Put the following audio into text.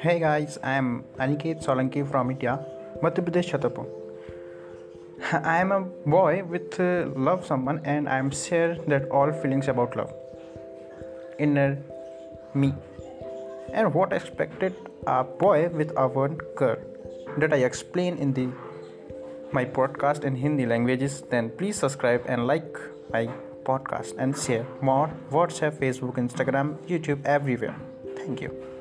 Hey guys, I am Aniket Solanki from India, Madhya Pradesh, Chhatarpur. I am a boy with uh, love someone and I am sure that all feelings about love. Inner me. And what expected a boy with a one girl that I explain in the my podcast in Hindi languages, then please subscribe and like my podcast and share more WhatsApp, Facebook, Instagram, YouTube, everywhere. Thank you.